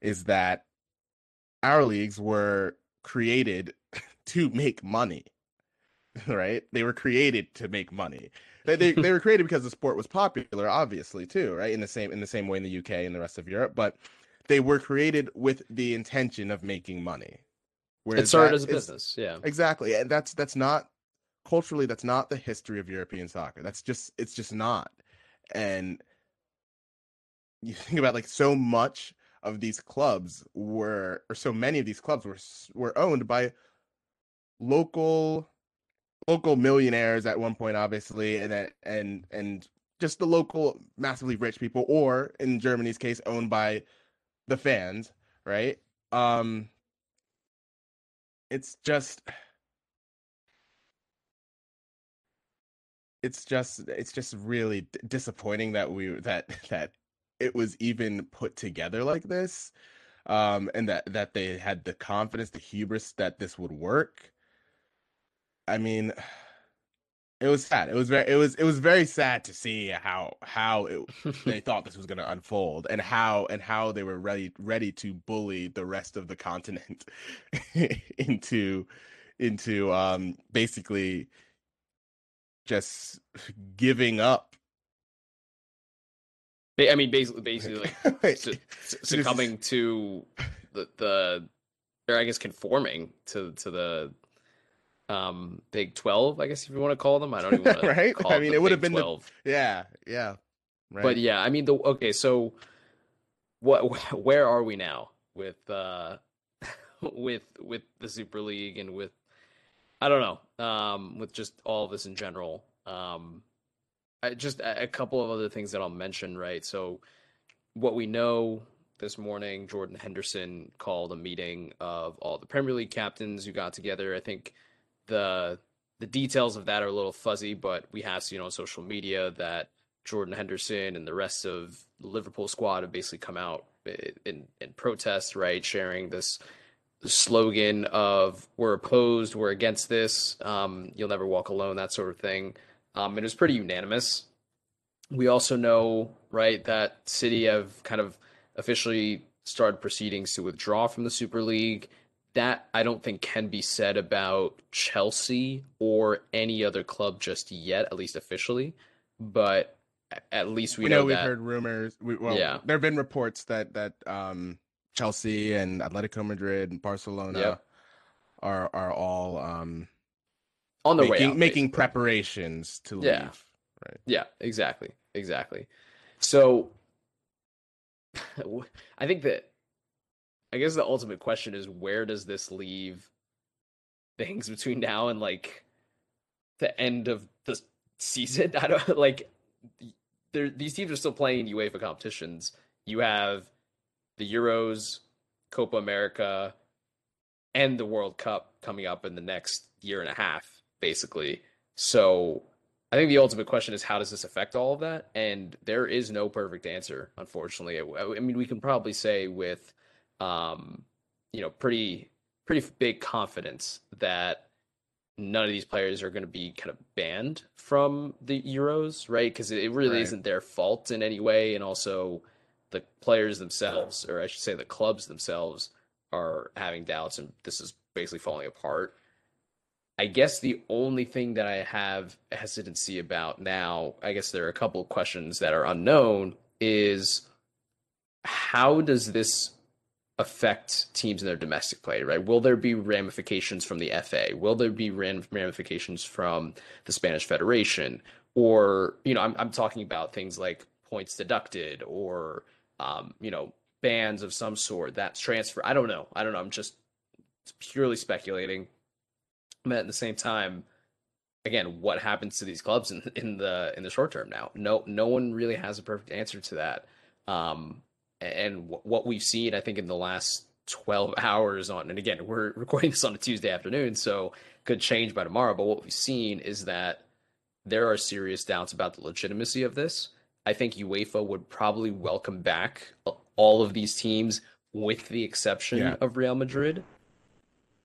Speaker 2: Is that our leagues were created <laughs> to make money, <laughs> right? They were created to make money. They, they, they were <laughs> created because the sport was popular, obviously, too, right? In the same in the same way in the UK and the rest of Europe, but they were created with the intention of making money.
Speaker 1: it
Speaker 2: Whereas
Speaker 1: started as a
Speaker 2: is-
Speaker 1: business yeah
Speaker 2: Exactly. And that's that's not culturally that's not the history of European soccer. That's just it's just not. And you <laughs> think about like so much of these clubs were or so many of these clubs were were owned by local local millionaires at one point obviously and that and and just the local massively rich people or in Germany's case owned by the fans, right? Um it's just it's just it's just really disappointing that we that <laughs> that it was even put together like this um and that that they had the confidence the hubris that this would work i mean it was sad. It was very it was it was very sad to see how how it, <laughs> they thought this was going to unfold and how and how they were ready ready to bully the rest of the continent <laughs> into into um basically just giving up.
Speaker 1: I mean basically basically like <laughs> su- su- succumbing to the the or I guess conforming to to the um Big Twelve, I guess if you want to call them. I don't even want to <laughs>
Speaker 2: Right? I mean,
Speaker 1: the
Speaker 2: it would have been the-
Speaker 1: 12.
Speaker 2: yeah yeah right
Speaker 1: But yeah, I mean the okay, so what <laughs> where are we now with uh <laughs> with with the Super League and with I don't know, um with just all of this in general. Um I, just a, a couple of other things that I'll mention, right? So what we know this morning, Jordan Henderson called a meeting of all the Premier League captains who got together. I think the the details of that are a little fuzzy, but we have seen on social media that Jordan Henderson and the rest of the Liverpool squad have basically come out in in protest, right, sharing this slogan of "We're opposed, we're against this, um, you'll never walk alone," that sort of thing. Um, it was pretty unanimous. We also know, right, that City have kind of officially started proceedings to withdraw from the Super League. That I don't think can be said about Chelsea or any other club just yet, at least officially. But at least we,
Speaker 2: we know,
Speaker 1: know
Speaker 2: we've heard rumors. We, well,
Speaker 1: Yeah.
Speaker 2: there have been reports that that um, Chelsea and Atletico Madrid and Barcelona
Speaker 1: Yep.
Speaker 2: are are all um,
Speaker 1: on the way
Speaker 2: making
Speaker 1: out,
Speaker 2: making preparations to
Speaker 1: Yeah.
Speaker 2: leave. Right.
Speaker 1: Yeah, exactly, exactly. So, <laughs> I think that I guess the ultimate question is where does this leave things between now and like the end of the season? <laughs> I don't like. These teams are still playing UEFA competitions. You have the Euros, Copa America, and the World Cup coming up in the next year and a half, basically. So I think the ultimate question is how does this affect all of that? And there is no perfect answer, unfortunately. I mean, we can probably say with, um, you know, pretty pretty big confidence that none of these players are going to be kind of banned from the Euros, right? Because it really
Speaker 2: Right.
Speaker 1: isn't their fault in any way, and also the players themselves, or I should say, the clubs themselves, are having doubts, and this is basically falling apart. I guess the only thing that I have hesitancy about now, I guess there are a couple of questions that are unknown, is how does this affect teams in their domestic play, right? Will there be ramifications from the FA? Will there be ramifications from the Spanish Federation? Or, you know, I'm, I'm talking about things like points deducted or, um, you know, bans of some sort, that's transfer. I don't know. I don't know. I'm just purely speculating. But at the same time, again, what happens to these clubs in, in the in the short term now? No, no one really has a perfect answer to that. Um, and what we've seen, I think, in the last 12 <laughs> hours on, and again, we're recording this on a Tuesday afternoon, so could change by tomorrow. But what we've seen is that there are serious doubts about the legitimacy of this. I think UEFA would probably welcome back all of these teams, with the exception
Speaker 2: Yeah.
Speaker 1: of Real Madrid.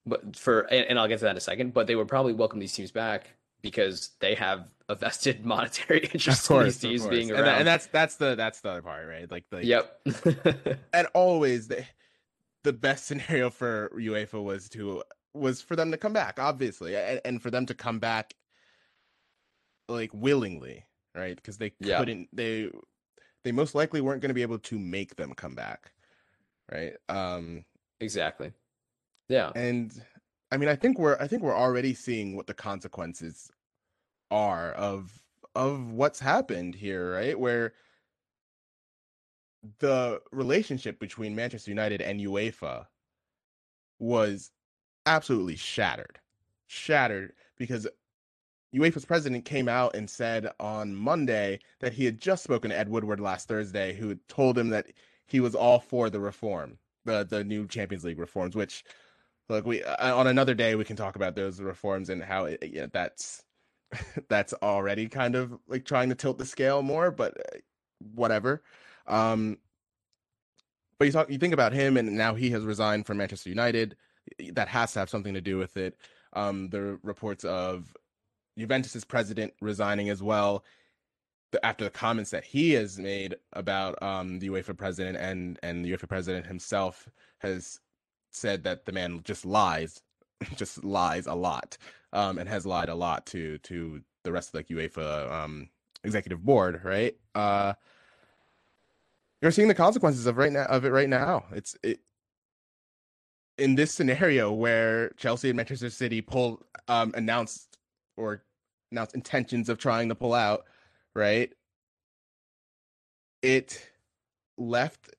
Speaker 1: But for and, and I'll get to that in a second. But they would probably welcome these teams back because they have a vested <laughs> monetary interest in these teams
Speaker 2: course.
Speaker 1: being
Speaker 2: and,
Speaker 1: around.
Speaker 2: that- and that's that's the that's the other part, right? Like the
Speaker 1: yep. <laughs>
Speaker 2: and always the the best <laughs> scenario for UEFA was to was for them to come back, obviously, and, and for them to come back like willingly, right? Because they
Speaker 1: Yeah.
Speaker 2: couldn't they they most likely weren't going to be able to make them come back, right? Um,
Speaker 1: exactly. Yeah.
Speaker 2: and I mean, I think we're I think we're already seeing what the consequences are of of what's happened here, right? Where the relationship between Manchester United and UEFA was absolutely shattered. Shattered because UEFA's president came out and said on Monday that he had just spoken to Ed Woodward last Thursday, who told him that he was all for the reform, the the new Champions League reforms. Which, look, we uh, on another day we can talk about those reforms and how it, yeah, that's <laughs> that's already kind of like trying to tilt the scale more, but uh, whatever. Um, but you talk, you think about him, and now he has resigned from Manchester United. That has to have something to do with it. Um, the reports of Juventus's president resigning as well after the comments that he has made about um, the UEFA president and and the UEFA president himself has said that the man just lies, <laughs> just lies a lot, um, and has lied a lot to to the rest of the UEFA um, executive board, right? Uh, you're seeing the consequences of right now of it right now. It's it in this scenario where Chelsea and Manchester City pull um announced or announced intentions of trying to pull out, right? It left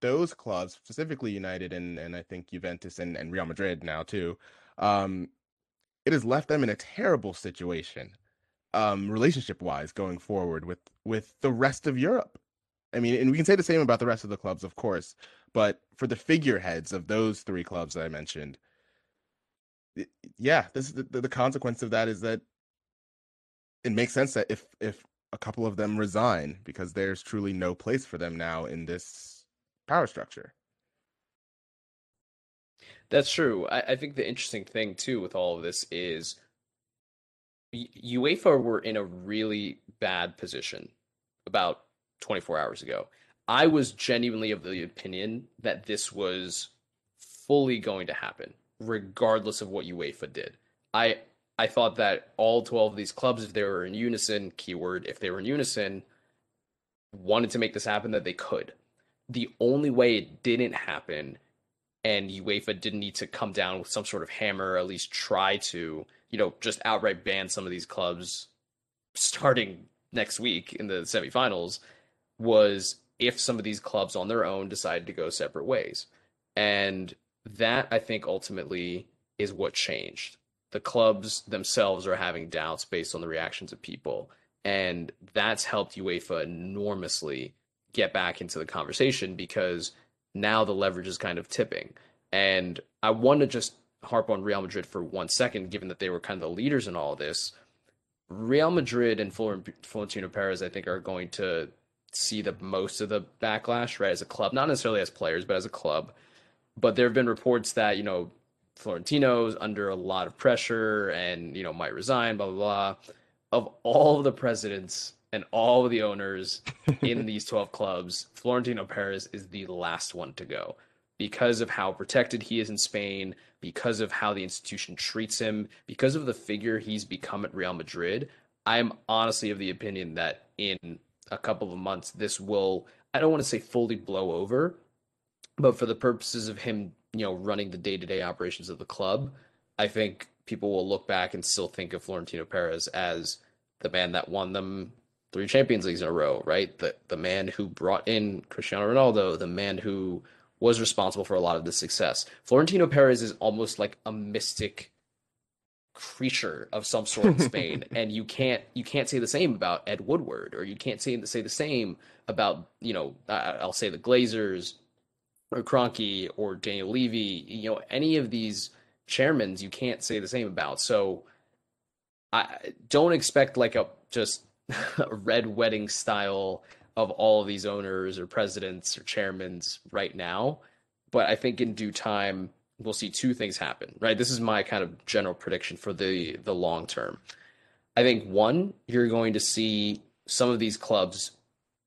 Speaker 2: those clubs, specifically United and and I think Juventus and, and Real Madrid now too, um, it has left them in a terrible situation, um, relationship wise going forward with with the rest of Europe, I mean, and we can say the same about the rest of the clubs, of course, but for the figureheads of those three clubs that I mentioned, yeah, this is the, the consequence of that is that it makes sense that if if a couple of them resign because there's truly no place for them now in this power structure.
Speaker 1: That's true. I, I think the interesting thing too with all of this is UEFA were in a really bad position about 24 hours ago. I was genuinely of the opinion that this was fully going to happen, regardless of what UEFA did. I I thought that all 12 of these clubs, if they were in unison, keyword, if they were in unison, wanted to make this happen, that they could. The only way it didn't happen and UEFA didn't need to come down with some sort of hammer, or at least try to, you know, just outright ban some of these clubs starting next week in the semifinals, was if some of these clubs on their own decided to go separate ways. And that I think ultimately is what changed the clubs themselves are having doubts based on the reactions of people. And that's helped UEFA enormously get back into the conversation because now the leverage is kind of tipping. And I want to just harp on Real Madrid for one second, given that they were kind of the leaders in all this. Real Madrid and Florentino Perez, I think, are going to see the most of the backlash, right, as a club, not necessarily as players, but as a club. But there have been reports that, you know, Florentino's under a lot of pressure and, you know, might resign, blah, blah, blah. Of all the presidents and all of the owners in <laughs> these 12 clubs, Florentino Perez is the last one to go because of how protected he is in Spain, because of how the institution treats him, because of the figure he's become at Real Madrid. I'm honestly of the opinion that in a couple of months, this will, I don't want to say fully blow over, but for the purposes of him you know, running the day to day operations of the club, I think people will look back and still think of Florentino Perez as the man that won them three Champions Leagues in a row, right? The the man who brought in Cristiano Ronaldo, the man who was responsible for a lot of the success. Florentino Perez is almost like a mystic creature of some sort in Spain, <laughs> and you can't you can't say the same about Ed Woodward, or you can't say say the same about you know I'll say the Glazers, or Kroenke or Daniel Levy, you know, any of these chairmans you can't say the same about. So I don't expect like a just <laughs> red wedding style of all of these owners or presidents or chairmans right now. But I think in due time we'll see two things happen. Right. This is my kind of general prediction for the the long term. I think one, you're going to see some of these clubs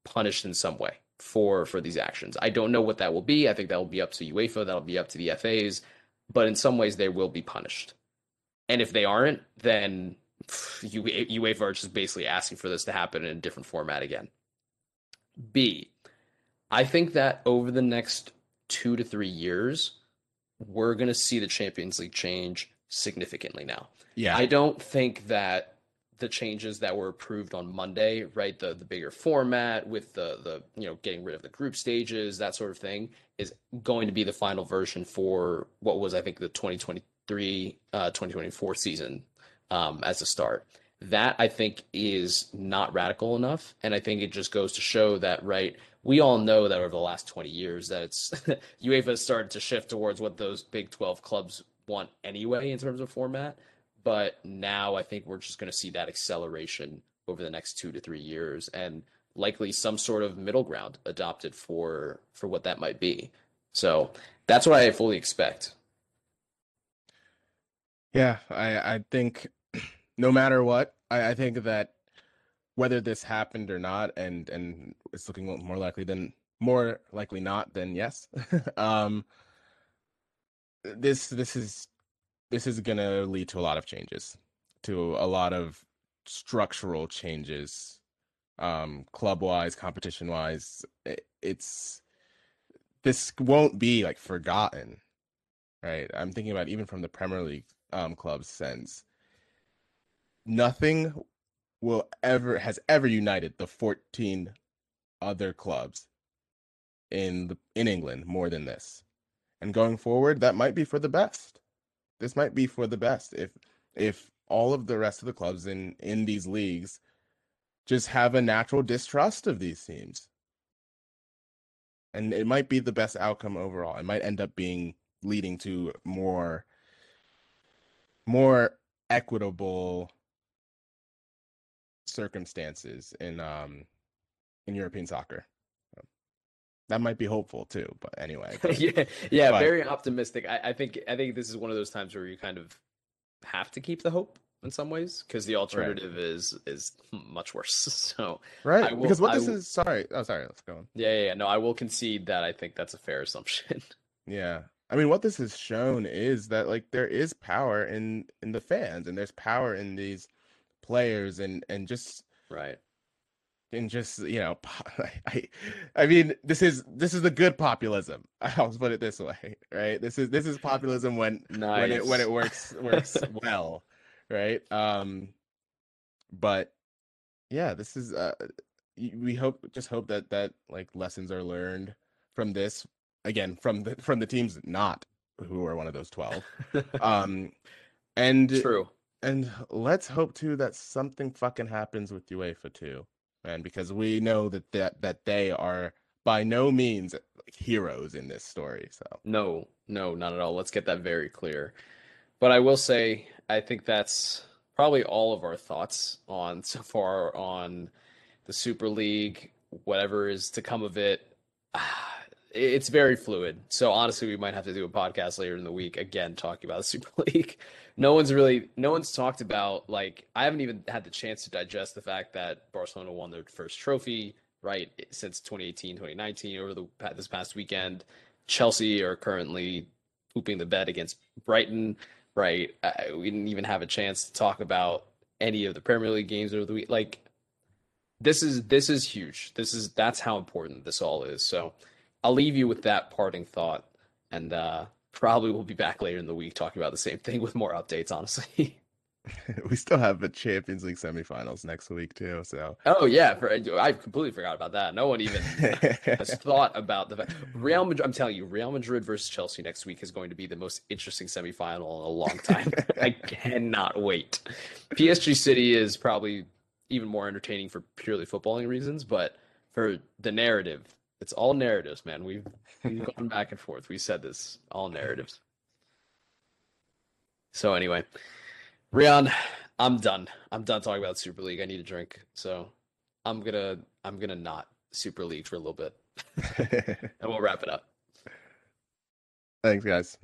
Speaker 1: punished in some way for for these actions. I don't know what that will be. I think that will be up to UEFA. That'll be up to the FAs. But in some ways, they will be punished. And if they aren't, then UEFA are just basically asking for this to happen in a different format again. B, I think that over the next two to three years, we're going to see the Champions League change significantly now.
Speaker 2: Yeah.
Speaker 1: I don't think that the changes that were approved on Monday, right? The the bigger format with the the you know getting rid of the group stages, that sort of thing, is going to be the final version for what was I think the 2023 uh, 2024 season um, as a start. That I think is not radical enough, and I think it just goes to show that right. We all know that over the last 20 years that it's <laughs> UEFA started to shift towards what those Big 12 clubs want anyway in terms of format but now I think we're just going to see that acceleration over the next two to three years, and likely some sort of middle ground adopted for for what that might be. So that's what I fully expect.
Speaker 2: Yeah, I I think no matter what, I, I think that whether this happened or not, and and it's looking more likely than more likely not than yes. <laughs> um, this this is this is going to lead to a lot of changes, to a lot of structural changes, um, club wise, competition wise. it's this won't be like forgotten, right? I'm thinking about even from the Premier League um, club's sense. Nothing will ever has ever united the 14 other clubs in the in England more than this. And going forward, that might be for the best this might be for the best if if all of the rest of the clubs in in these leagues just have a natural distrust of these teams and it might be the best outcome overall. It might end up being leading to more more equitable circumstances in um in European soccer. That might be hopeful too, but anyway. <laughs> But,
Speaker 1: yeah, <laughs> yeah,
Speaker 2: but-
Speaker 1: very optimistic. I, I think I think this is one of those times where you kind of have to keep the hope in some ways because the alternative is is much worse. <laughs> So
Speaker 2: right,
Speaker 1: will-
Speaker 2: because what
Speaker 1: I
Speaker 2: this
Speaker 1: will-
Speaker 2: is. Sorry, oh sorry. Let's go on.
Speaker 1: yeah, yeah, yeah, no, I will concede that I think that's a fair assumption.
Speaker 2: Yeah. I mean what this has shown is that like there is power in in the fans and there's power in these players and and just
Speaker 1: right.
Speaker 2: and just you know <laughs> I I mean this is this is the good populism. <laughs> I'll put it this way, right? This is this is populism when when it when it works works <laughs> well, right? Um but yeah, this is uh we hope just hope that that like lessons are learned from this again from the from the teams not who are one of those 12 um and
Speaker 1: True.
Speaker 2: And let's hope too that something fucking happens with UEFA too man because we know that that that they are by no means eh, like, heroes in this story so
Speaker 1: No, no, not at all. Let's get that very clear. But I will say, I think that's probably all of our thoughts on <laughs> so far on the Super League, whatever is to come of <sighs> it. It's very fluid. So honestly, we might have to do a podcast later in the week again talking about the Super <laughs> League. No one's really, no one's talked about like I haven't even had the chance to digest the fact that Barcelona won their first trophy, right, since 2018, 2019 over the this past weekend. Chelsea are currently pooping the bed against Brighton, right? Uh, we didn't even have a chance to talk about any of the Premier League games over the week. Like this is this is huge. This is that's how important this all is. So I'll leave you with that parting thought, and uh, probably we'll be back later in the week talking about the same thing with more updates. Honestly. <laughs> <laughs>
Speaker 2: we still have the Champions League semifinals next week too so
Speaker 1: Oh yeah, for, I completely forgot about that. No one even <laughs> has thought about the fact Real Madrid. I'm telling you, Real Madrid versus Chelsea next week is going to be the most interesting semifinal in a long time. I cannot wait. PSG City is probably even more entertaining for purely footballing reasons, but for the narrative, it's all narratives, man. We've, we've <laughs> gone back and forth. We said this, all narratives. So anyway, Rian, I'm done. I'm done talking about Super League. I need a drink, so I'm gonna I'm gonna not Super League for a little bit, <laughs> and we'll wrap it up.
Speaker 2: thanks guys